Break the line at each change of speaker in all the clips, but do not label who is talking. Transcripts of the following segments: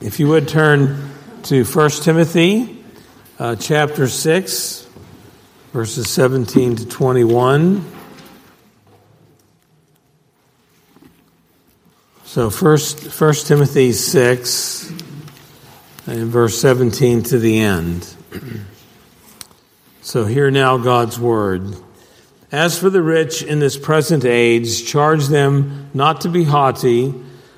If you would turn to 1 Timothy uh, chapter 6, verses 17 to 21. So, first, 1 Timothy 6, and verse 17 to the end. So, hear now God's word. As for the rich in this present age, charge them not to be haughty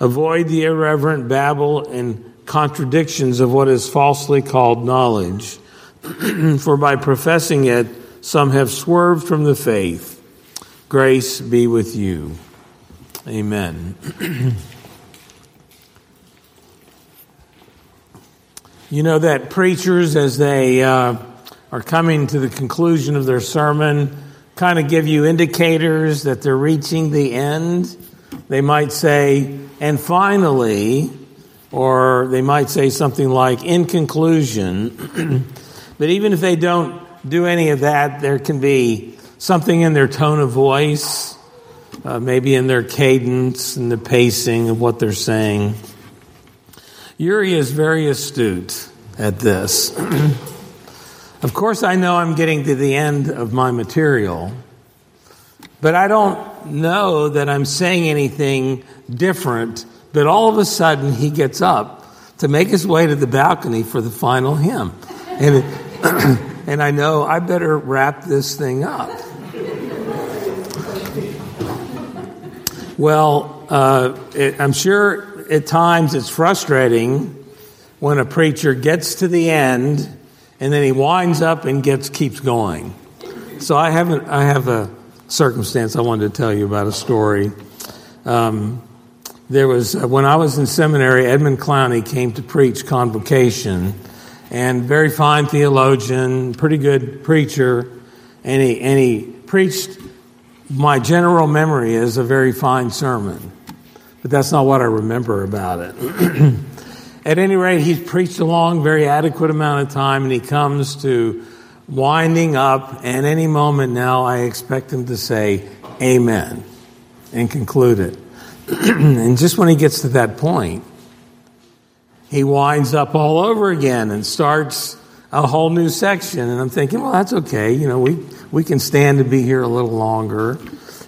Avoid the irreverent babble and contradictions of what is falsely called knowledge. For by professing it, some have swerved from the faith. Grace be with you. Amen. you know that preachers, as they uh, are coming to the conclusion of their sermon, kind of give you indicators that they're reaching the end. They might say, and finally, or they might say something like, in conclusion, but even if they don't do any of that, there can be something in their tone of voice, uh, maybe in their cadence and the pacing of what they're saying. Uri is very astute at this. of course, I know I'm getting to the end of my material, but I don't know that I'm saying anything different, but all of a sudden he gets up to make his way to the balcony for the final hymn. And, and I know I better wrap this thing up. Well, uh, it, I'm sure at times it's frustrating when a preacher gets to the end and then he winds up and gets keeps going. So I haven't I have a circumstance I wanted to tell you about a story. Um, there was uh, when I was in seminary, Edmund Clowney came to preach convocation, and very fine theologian, pretty good preacher, and he and he preached. My general memory is a very fine sermon, but that's not what I remember about it. At any rate, he's preached a long, very adequate amount of time, and he comes to winding up, and any moment now, I expect him to say, Amen, and conclude it. and just when he gets to that point, he winds up all over again and starts a whole new section. And I'm thinking, well, that's okay. You know, we, we can stand to be here a little longer.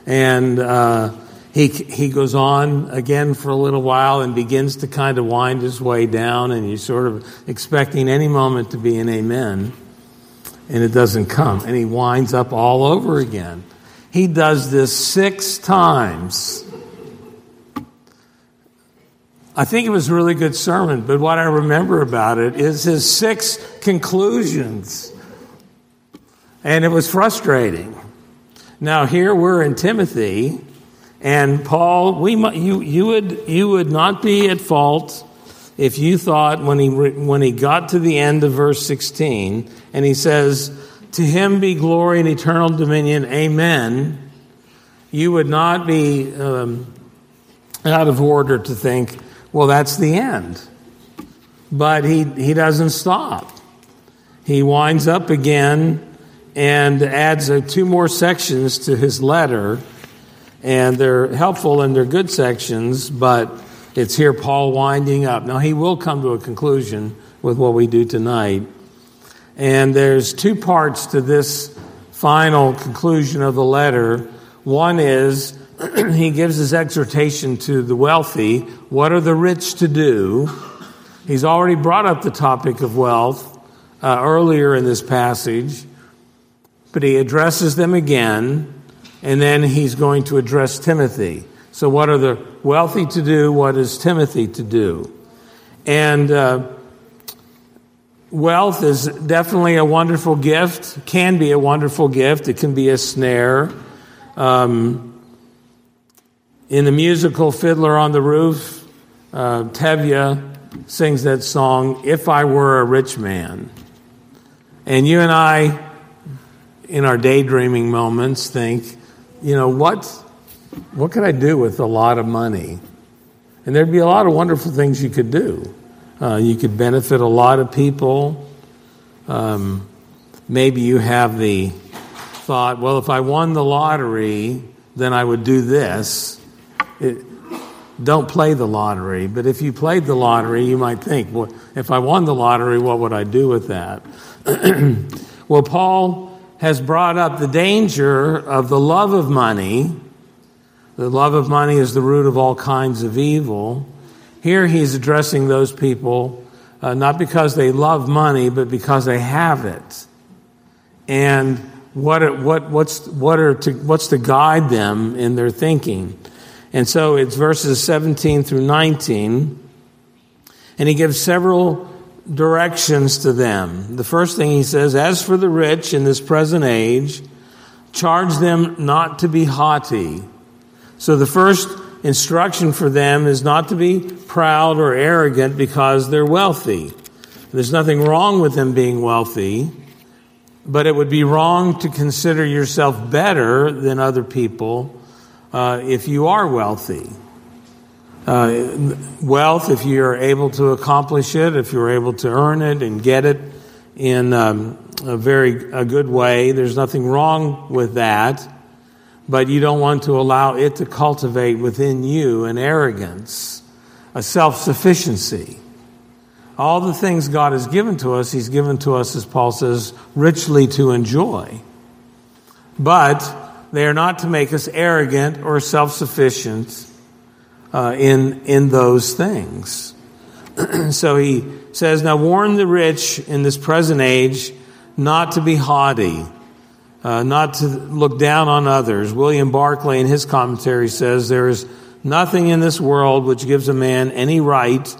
And uh, he, he goes on again for a little while and begins to kind of wind his way down. And you're sort of expecting any moment to be an amen. And it doesn't come. And he winds up all over again. He does this six times. I think it was a really good sermon, but what I remember about it is his six conclusions. And it was frustrating. Now, here we're in Timothy, and Paul, we, you, you, would, you would not be at fault if you thought when he, when he got to the end of verse 16, and he says, To him be glory and eternal dominion, amen, you would not be um, out of order to think, well, that's the end. But he, he doesn't stop. He winds up again and adds uh, two more sections to his letter. And they're helpful and they're good sections, but it's here Paul winding up. Now, he will come to a conclusion with what we do tonight. And there's two parts to this final conclusion of the letter. One is he gives his exhortation to the wealthy. What are the rich to do? He's already brought up the topic of wealth uh, earlier in this passage, but he addresses them again, and then he's going to address Timothy. So, what are the wealthy to do? What is Timothy to do? And uh, wealth is definitely a wonderful gift, can be a wonderful gift, it can be a snare. Um, in the musical Fiddler on the Roof, uh, Tevye sings that song, If I Were a Rich Man. And you and I, in our daydreaming moments, think, you know, what, what could I do with a lot of money? And there'd be a lot of wonderful things you could do. Uh, you could benefit a lot of people. Um, maybe you have the thought, well, if I won the lottery, then I would do this. It, don't play the lottery, but if you played the lottery, you might think, well, if I won the lottery, what would I do with that? well, Paul has brought up the danger of the love of money the love of money is the root of all kinds of evil. Here he's addressing those people uh, not because they love money, but because they have it. And what, what, what's, what are to, what's to guide them in their thinking? And so it's verses 17 through 19. And he gives several directions to them. The first thing he says, As for the rich in this present age, charge them not to be haughty so the first instruction for them is not to be proud or arrogant because they're wealthy. There's nothing wrong with them being wealthy, but it would be wrong to consider yourself better than other people uh, if you are wealthy. Uh, wealth, if you're able to accomplish it, if you're able to earn it and get it in um, a very a good way, there's nothing wrong with that but you don't want to allow it to cultivate within you an arrogance, a self sufficiency. All the things God has given to us, He's given to us, as Paul says, richly to enjoy. But they are not to make us arrogant or self sufficient uh, in, in those things. so he says, Now warn the rich in this present age not to be haughty uh, not to look down on others. William Barclay, in his commentary, says there is nothing in this world which gives a man any right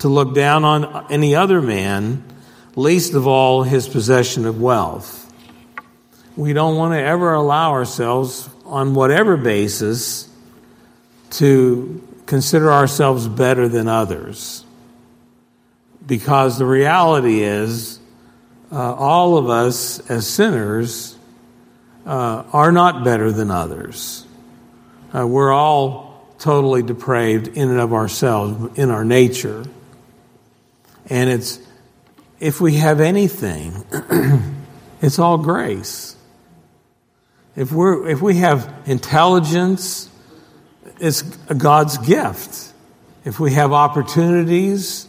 to look down on any other man, least of all his possession of wealth. We don't want to ever allow ourselves, on whatever basis, to consider ourselves better than others. Because the reality is, uh, all of us as sinners uh, are not better than others. Uh, we're all totally depraved in and of ourselves, in our nature. And it's, if we have anything, it's all grace. If, we're, if we have intelligence, it's God's gift. If we have opportunities,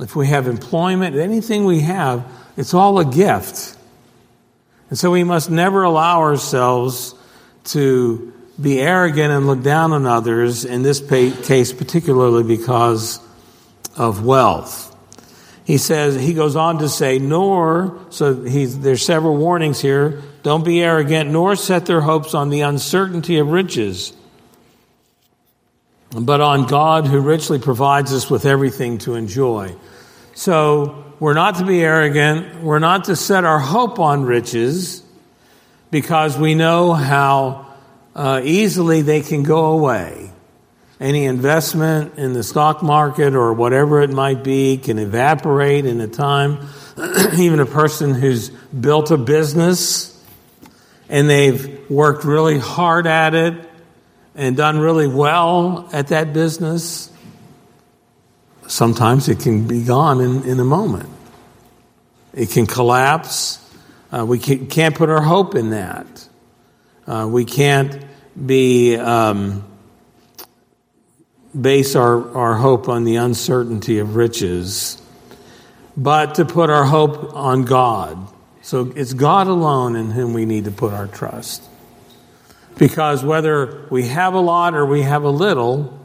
if we have employment, anything we have, it's all a gift. And so we must never allow ourselves to be arrogant and look down on others, in this case, particularly because of wealth. He says, he goes on to say, nor, so he's there's several warnings here, don't be arrogant, nor set their hopes on the uncertainty of riches, but on God who richly provides us with everything to enjoy. So we're not to be arrogant. We're not to set our hope on riches because we know how uh, easily they can go away. Any investment in the stock market or whatever it might be can evaporate in a time. Even a person who's built a business and they've worked really hard at it and done really well at that business sometimes it can be gone in, in a moment. It can collapse. Uh, we can, not put our hope in that. Uh, we can't be um, base our, our hope on the uncertainty of riches, but to put our hope on God. So it's God alone in whom we need to put our trust. Because whether we have a lot or we have a little,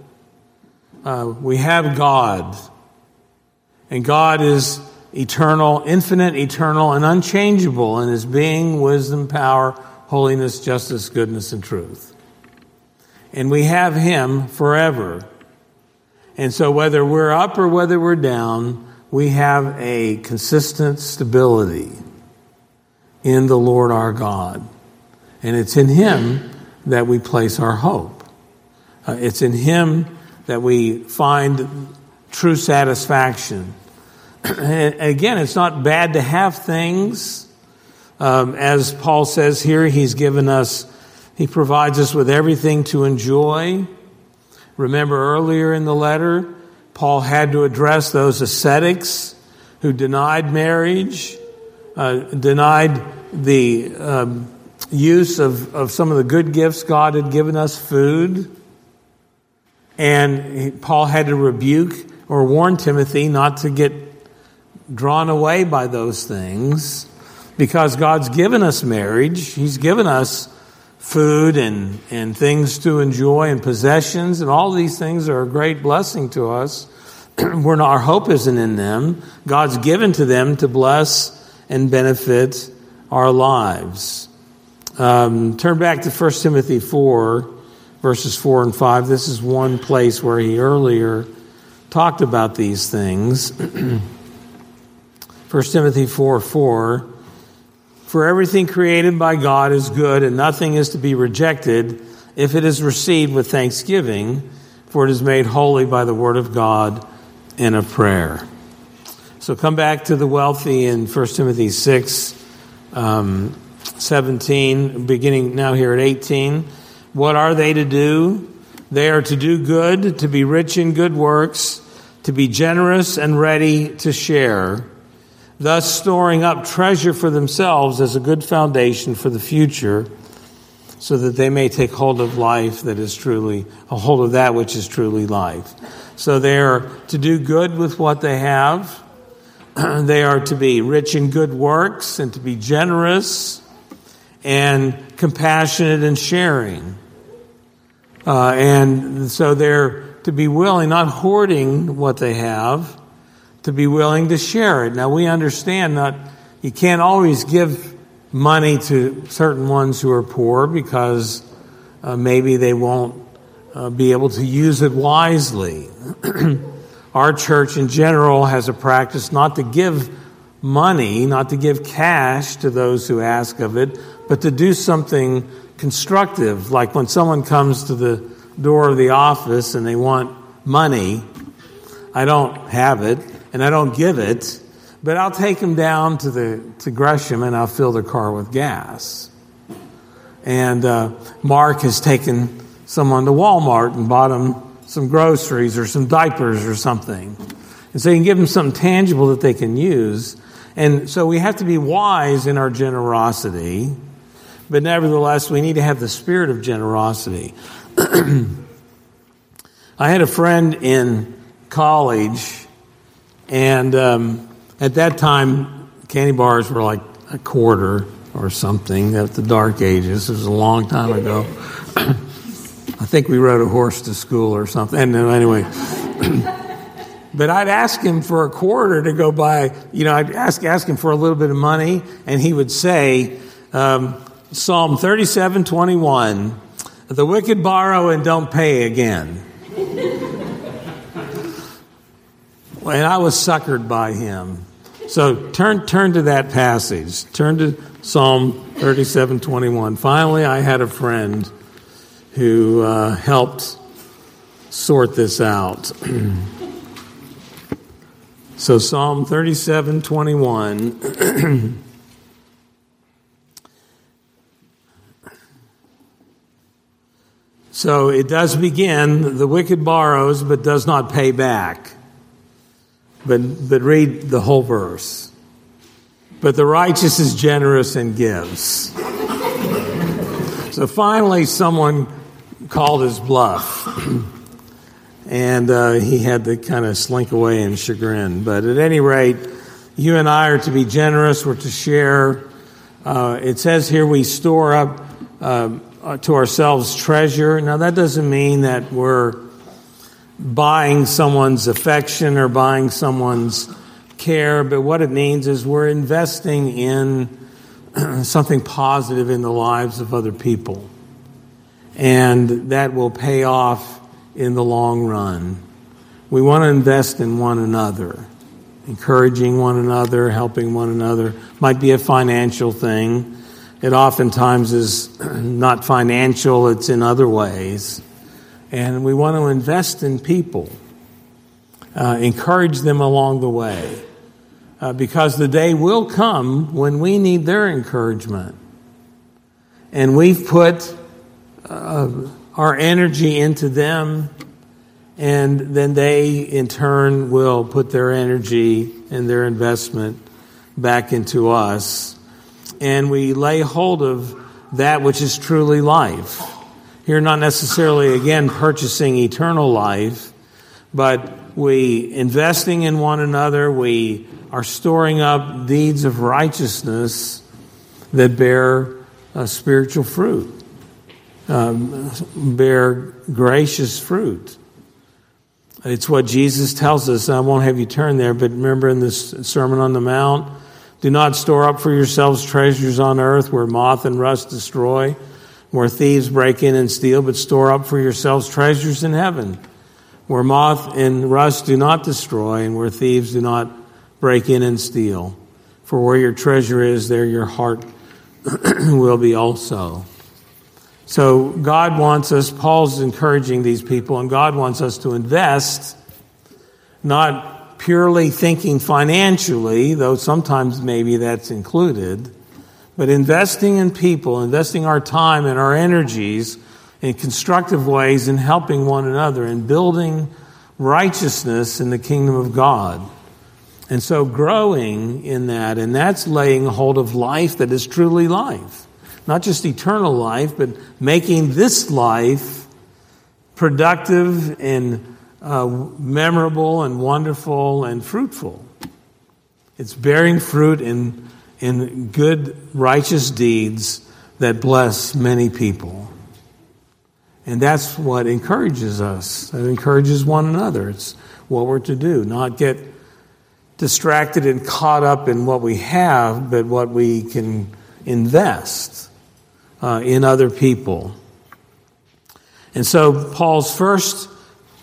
uh, we have God. And God is eternal, infinite, eternal, and unchangeable in his being, wisdom, power, holiness, justice, goodness, and truth. And we have him forever. And so whether we're up or whether we're down, we have a consistent stability in the Lord our God. And it's in him that we place our hope. Uh, it's in him that we find true satisfaction. Again, it's not bad to have things. Um, as Paul says here, he's given us, he provides us with everything to enjoy. Remember earlier in the letter, Paul had to address those ascetics who denied marriage, uh, denied the um, use of, of some of the good gifts God had given us, food. And Paul had to rebuke or warn Timothy not to get drawn away by those things because God's given us marriage. He's given us food and, and things to enjoy and possessions, and all these things are a great blessing to us. We're not, our hope isn't in them. God's given to them to bless and benefit our lives. Um, turn back to 1 Timothy 4, verses 4 and 5. This is one place where he earlier talked about these things. 1 Timothy 4 4. For everything created by God is good, and nothing is to be rejected if it is received with thanksgiving, for it is made holy by the word of God and of prayer. So come back to the wealthy in 1 Timothy 6, um, 17, beginning now here at 18. What are they to do? They are to do good, to be rich in good works, to be generous and ready to share, thus storing up treasure for themselves as a good foundation for the future, so that they may take hold of life that is truly, a hold of that which is truly life. So they are to do good with what they have. they are to be rich in good works and to be generous and compassionate and sharing. Uh, and so they're to be willing, not hoarding what they have, to be willing to share it. Now we understand that you can't always give money to certain ones who are poor because uh, maybe they won't uh, be able to use it wisely. Our church in general has a practice not to give money, not to give cash to those who ask of it, but to do something constructive, like when someone comes to the door of the office and they want money, I don't have it and I don't give it, but I'll take them down to the to Gresham and I'll fill their car with gas. And uh, Mark has taken someone to Walmart and bought them some groceries or some diapers or something. And so you can give them something tangible that they can use. And so we have to be wise in our generosity but nevertheless, we need to have the spirit of generosity. I had a friend in college, and um, at that time, candy bars were like a quarter or something at the dark ages. It was a long time ago. I think we rode a horse to school or something. And anyway, but I'd ask him for a quarter to go buy, you know, I'd ask, ask him for a little bit of money, and he would say, um, Psalm 37 21. The wicked borrow and don't pay again. and I was suckered by him. So turn, turn to that passage. Turn to Psalm 37 21. Finally, I had a friend who uh, helped sort this out. so, Psalm 37 21. So it does begin, the wicked borrows but does not pay back. But, but read the whole verse. But the righteous is generous and gives. so finally, someone called his bluff. and uh, he had to kind of slink away in chagrin. But at any rate, you and I are to be generous, we're to share. Uh, it says here we store up. Uh, uh, to ourselves treasure. Now, that doesn't mean that we're buying someone's affection or buying someone's care, but what it means is we're investing in something positive in the lives of other people. And that will pay off in the long run. We want to invest in one another, encouraging one another, helping one another. Might be a financial thing it oftentimes is not financial, it's in other ways. And we want to invest in people. uh, encourage them along the way. Uh, because the day will come when we need their encouragement. And we've put uh, our energy into them, and then they, in turn, will put their energy and their investment back into us. And we lay hold of that which is truly life. Here, not necessarily, again, purchasing eternal life, but we investing in one another, we are storing up deeds of righteousness that bear uh, spiritual fruit, um, bear gracious fruit. It's what Jesus tells us. I won't have you turn there, but remember in this Sermon on the Mount, do not store up for yourselves treasures on earth where moth and rust destroy, where thieves break in and steal, but store up for yourselves treasures in heaven where moth and rust do not destroy, and where thieves do not break in and steal. For where your treasure is, there your heart will be also. So God wants us, Paul's encouraging these people, and God wants us to invest, not purely thinking financially, though sometimes maybe that's included, but investing in people, investing our time and our energies in constructive ways in helping one another and building righteousness in the kingdom of God. And so growing in that, and that's laying hold of life that is truly life. Not just eternal life, but making this life productive and uh, memorable and wonderful and fruitful. It's bearing fruit in, in good, righteous deeds that bless many people. And that's what encourages us. It encourages one another. It's what we're to do, not get distracted and caught up in what we have, but what we can invest uh, in other people. And so, Paul's first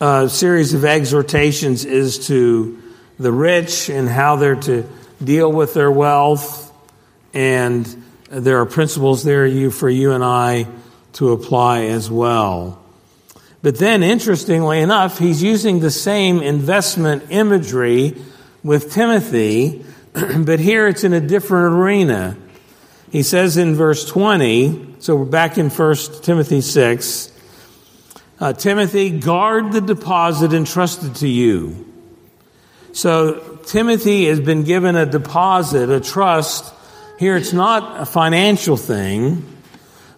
uh, series of exhortations is to the rich and how they're to deal with their wealth. And there are principles there you, for you and I to apply as well. But then, interestingly enough, he's using the same investment imagery with Timothy, but here it's in a different arena. He says in verse 20, so we're back in 1 Timothy 6, uh, Timothy, guard the deposit entrusted to you. So Timothy has been given a deposit, a trust. Here it's not a financial thing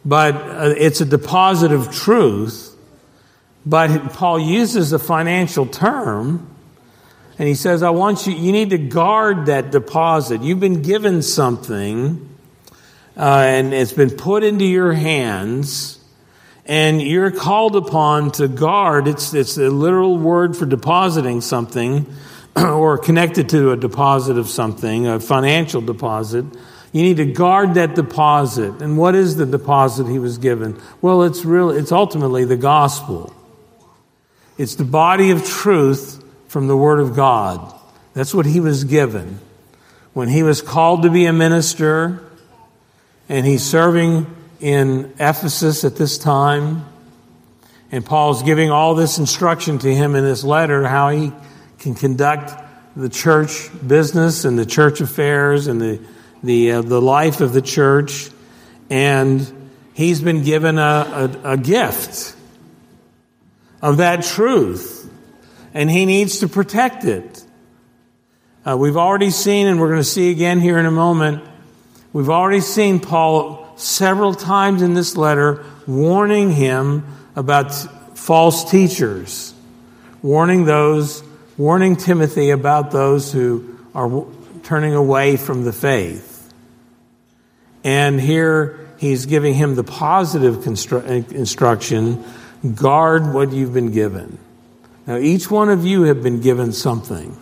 but uh, it's a deposit of truth. But Paul uses a financial term, and he says, I want you, you need to guard that deposit. You've been given something, uh, and it's been put into your hands, and you're called upon to guard. It's, it's a literal word for depositing something, or connected to a deposit of something, a financial deposit. You need to guard that deposit. And what is the deposit he was given? Well, it's really, it's ultimately the gospel. It's the body of truth from the Word of God. That's what he was given. When he was called to be a minister, and he's serving in Ephesus at this time, and Paul's giving all this instruction to him in this letter how he can conduct the church business and the church affairs and the the, uh, the life of the church, and he's been given a, a, a gift of that truth, and he needs to protect it. Uh, we've already seen, and we're going to see again here in a moment, we've already seen Paul several times in this letter warning him about false teachers, warning those, warning Timothy about those who are turning away from the faith. And here he's giving him the positive constru- instruction guard what you've been given. Now, each one of you have been given something.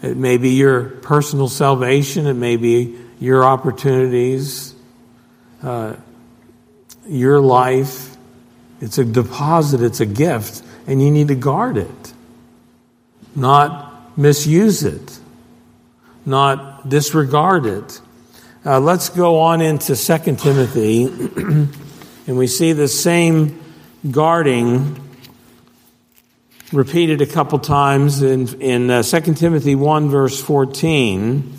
It may be your personal salvation, it may be your opportunities, uh, your life. It's a deposit, it's a gift, and you need to guard it, not misuse it, not disregard it. Uh, let's go on into 2 Timothy, and we see the same guarding repeated a couple times in, in uh, 2 Timothy 1, verse 14.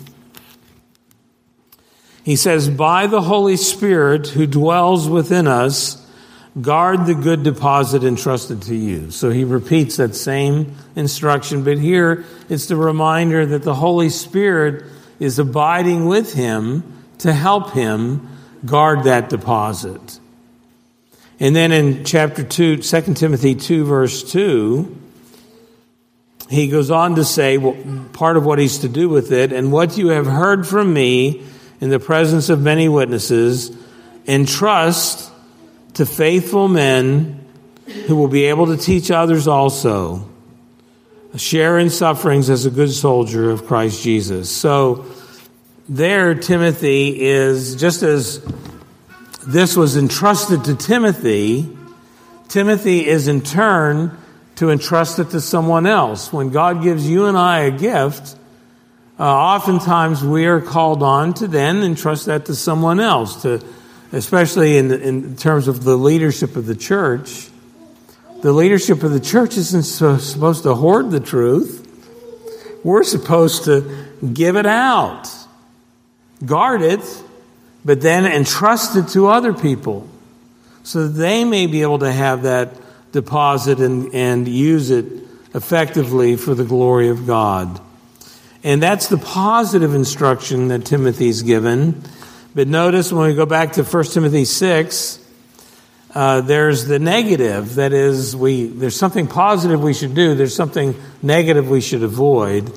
He says, By the Holy Spirit who dwells within us, guard the good deposit entrusted to you. So he repeats that same instruction, but here it's the reminder that the Holy Spirit is abiding with him to help him guard that deposit. And then in chapter 2, 2 Timothy 2, verse 2, he goes on to say well, part of what he's to do with it, and what you have heard from me in the presence of many witnesses, entrust to faithful men who will be able to teach others also. Share in sufferings as a good soldier of Christ Jesus. So, there, Timothy is just as this was entrusted to Timothy, Timothy is in turn to entrust it to someone else. When God gives you and I a gift, uh, oftentimes we are called on to then entrust that to someone else, to, especially in, in terms of the leadership of the church. The leadership of the church isn't so, supposed to hoard the truth. We're supposed to give it out, guard it, but then entrust it to other people so that they may be able to have that deposit and, and use it effectively for the glory of God. And that's the positive instruction that Timothy's given. But notice when we go back to 1 Timothy 6, uh, there's the negative. That is, we, there's something positive we should do, there's something negative we should avoid.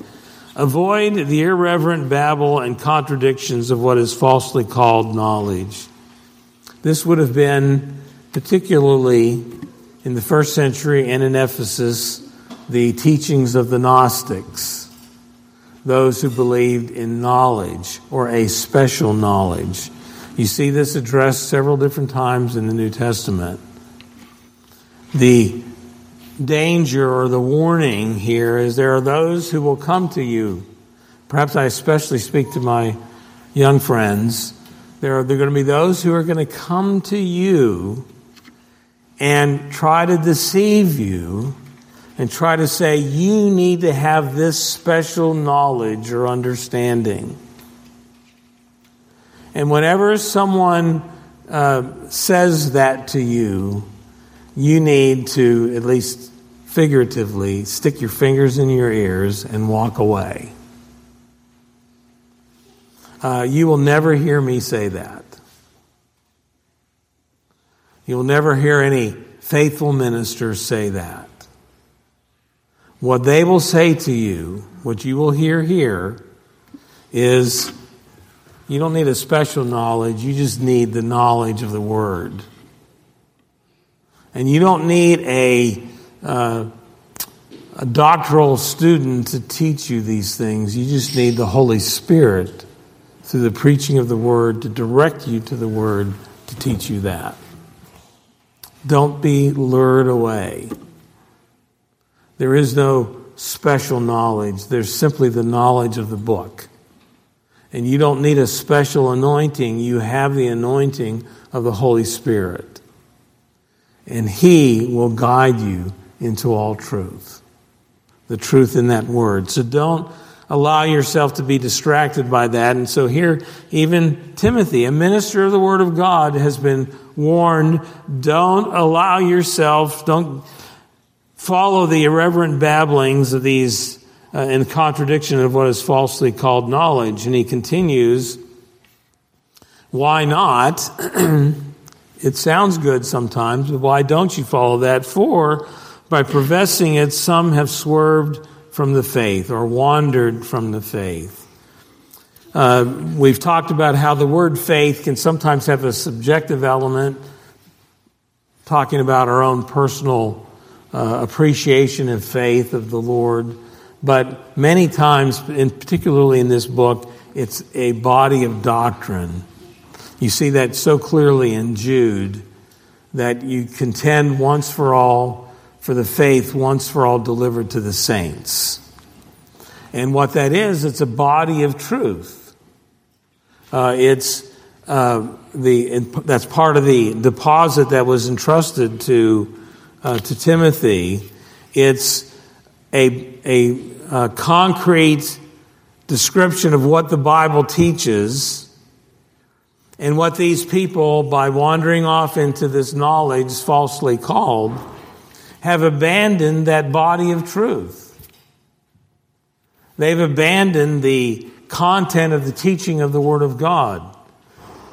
Avoid the irreverent babble and contradictions of what is falsely called knowledge. This would have been particularly in the first century and in Ephesus the teachings of the Gnostics, those who believed in knowledge or a special knowledge. You see this addressed several different times in the New Testament. The danger or the warning here is there are those who will come to you. Perhaps I especially speak to my young friends. There are, there are going to be those who are going to come to you and try to deceive you and try to say you need to have this special knowledge or understanding. And whenever someone uh, says that to you, you need to, at least figuratively, stick your fingers in your ears and walk away. Uh, you will never hear me say that. You'll never hear any faithful minister say that. What they will say to you, what you will hear here, is you don't need a special knowledge, you just need the knowledge of the Word. And you don't need a, uh, a doctoral student to teach you these things. You just need the Holy Spirit through the preaching of the Word to direct you to the Word to teach you that. Don't be lured away. There is no special knowledge, there's simply the knowledge of the book. And you don't need a special anointing, you have the anointing of the Holy Spirit and He will guide you into all truth. The truth in that word. So don't allow yourself to be distracted by that. And so here, even Timothy, a minister of the Word of God, has been warned don't allow yourself, don't follow the irreverent babblings of these uh, in contradiction of what is falsely called knowledge. And he continues, why not? It sounds good sometimes, but why don't you follow that? For by professing it, some have swerved from the faith or wandered from the faith. Uh, we've talked about how the word faith can sometimes have a subjective element, talking about our own personal uh, appreciation of faith of the Lord. But many times, and particularly in this book, it's a body of doctrine you see that so clearly in Jude that you contend once for all for the faith once for all delivered to the saints. And what that is, it's a body of truth. Uh, it's uh, the that's part of the deposit that was entrusted to uh, to Timothy, It's a, a, a concrete description of what the Bible teaches and what these people, by wandering off into this knowledge falsely called, have abandoned that body of truth. They've abandoned the content of the teaching of the Word of God.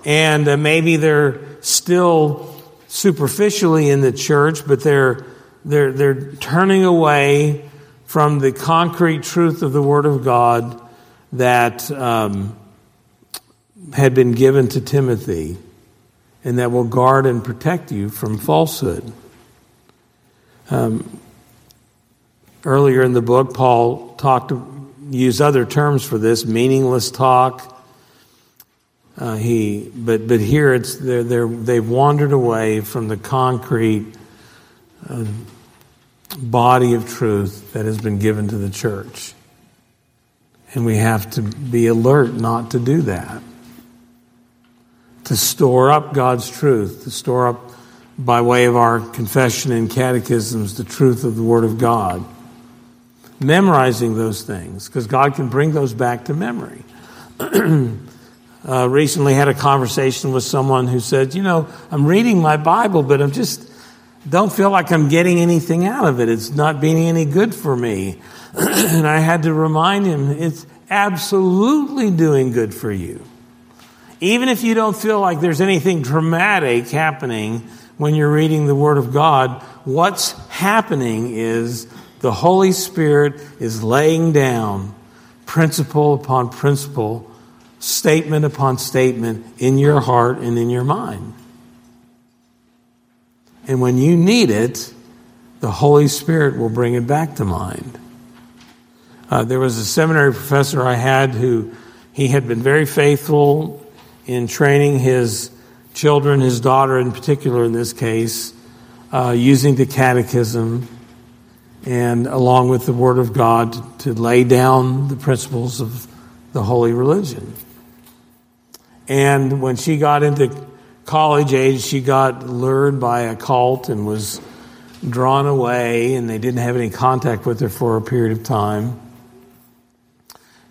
And uh, maybe they're still superficially in the church, but they're, they're, they're turning away from the concrete truth of the Word of God that um, had been given to Timothy and that will guard and protect you from falsehood. Um, earlier in the book, Paul talked, used other terms for this meaningless talk. Uh, he, but, but here it's they're, they're, they've wandered away from the concrete uh, body of truth that has been given to the church. And we have to be alert not to do that. To store up God's truth, to store up by way of our confession and catechisms the truth of the Word of God. Memorizing those things, because God can bring those back to memory. uh, recently had a conversation with someone who said, You know, I'm reading my Bible, but I'm just don't feel like I'm getting anything out of it. It's not being any good for me. and I had to remind him it's absolutely doing good for you. Even if you don't feel like there's anything dramatic happening when you're reading the Word of God, what's happening is the Holy Spirit is laying down principle upon principle, statement upon statement in your heart and in your mind. And when you need it, the Holy Spirit will bring it back to mind. Uh, there was a seminary professor I had who he had been very faithful in training his children, his daughter in particular in this case, uh, using the catechism and along with the Word of God to lay down the principles of the holy religion. And when she got into college age, she got lured by a cult and was drawn away, and they didn't have any contact with her for a period of time.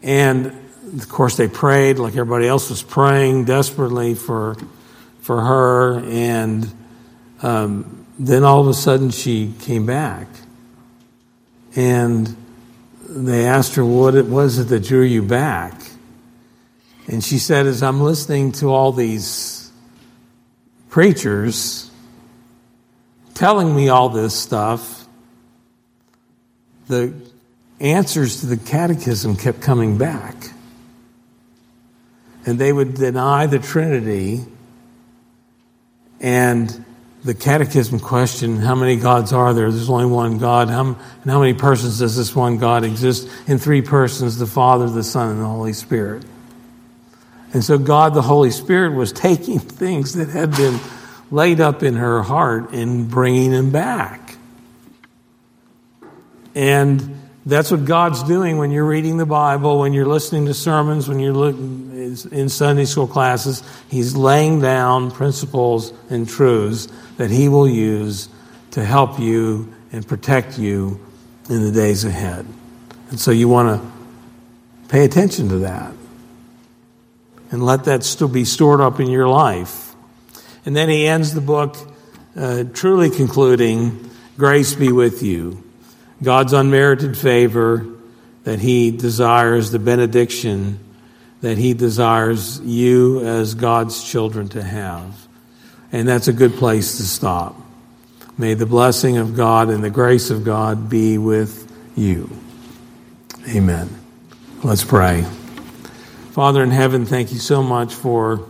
And of course, they prayed like everybody else was praying desperately for for her, and um, then all of a sudden she came back, and they asked her what it was it that drew you back, and she said, "As I'm listening to all these." preachers telling me all this stuff, the answers to the catechism kept coming back. And they would deny the Trinity and the catechism question how many gods are there? There's only one God. How, and how many persons does this one God exist? In three persons the Father, the Son, and the Holy Spirit. And so God, the Holy Spirit, was taking things that had been laid up in her heart and bringing them back. And that's what God's doing when you're reading the Bible, when you're listening to sermons, when you're looking in Sunday school classes. He's laying down principles and truths that He will use to help you and protect you in the days ahead. And so you want to pay attention to that and let that still be stored up in your life. And then he ends the book uh, truly concluding, Grace be with you. God's unmerited favor that he desires, the benediction that he desires you as God's children to have. And that's a good place to stop. May the blessing of God and the grace of God be with you. Amen. Let's pray. Father in heaven, thank you so much for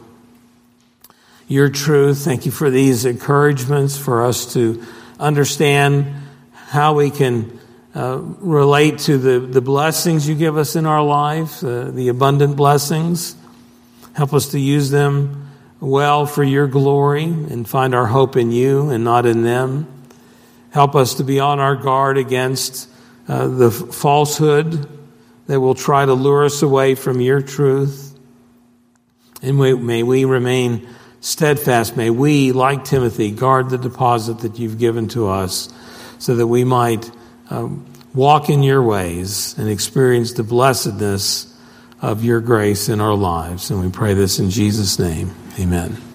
your truth. Thank you for these encouragements for us to understand how we can uh, relate to the, the blessings you give us in our life, uh, the abundant blessings. Help us to use them well for your glory and find our hope in you and not in them. Help us to be on our guard against uh, the falsehood that will try to lure us away from your truth. And may, may we remain steadfast. May we, like Timothy, guard the deposit that you've given to us so that we might um, walk in your ways and experience the blessedness of your grace in our lives. And we pray this in Jesus' name. Amen.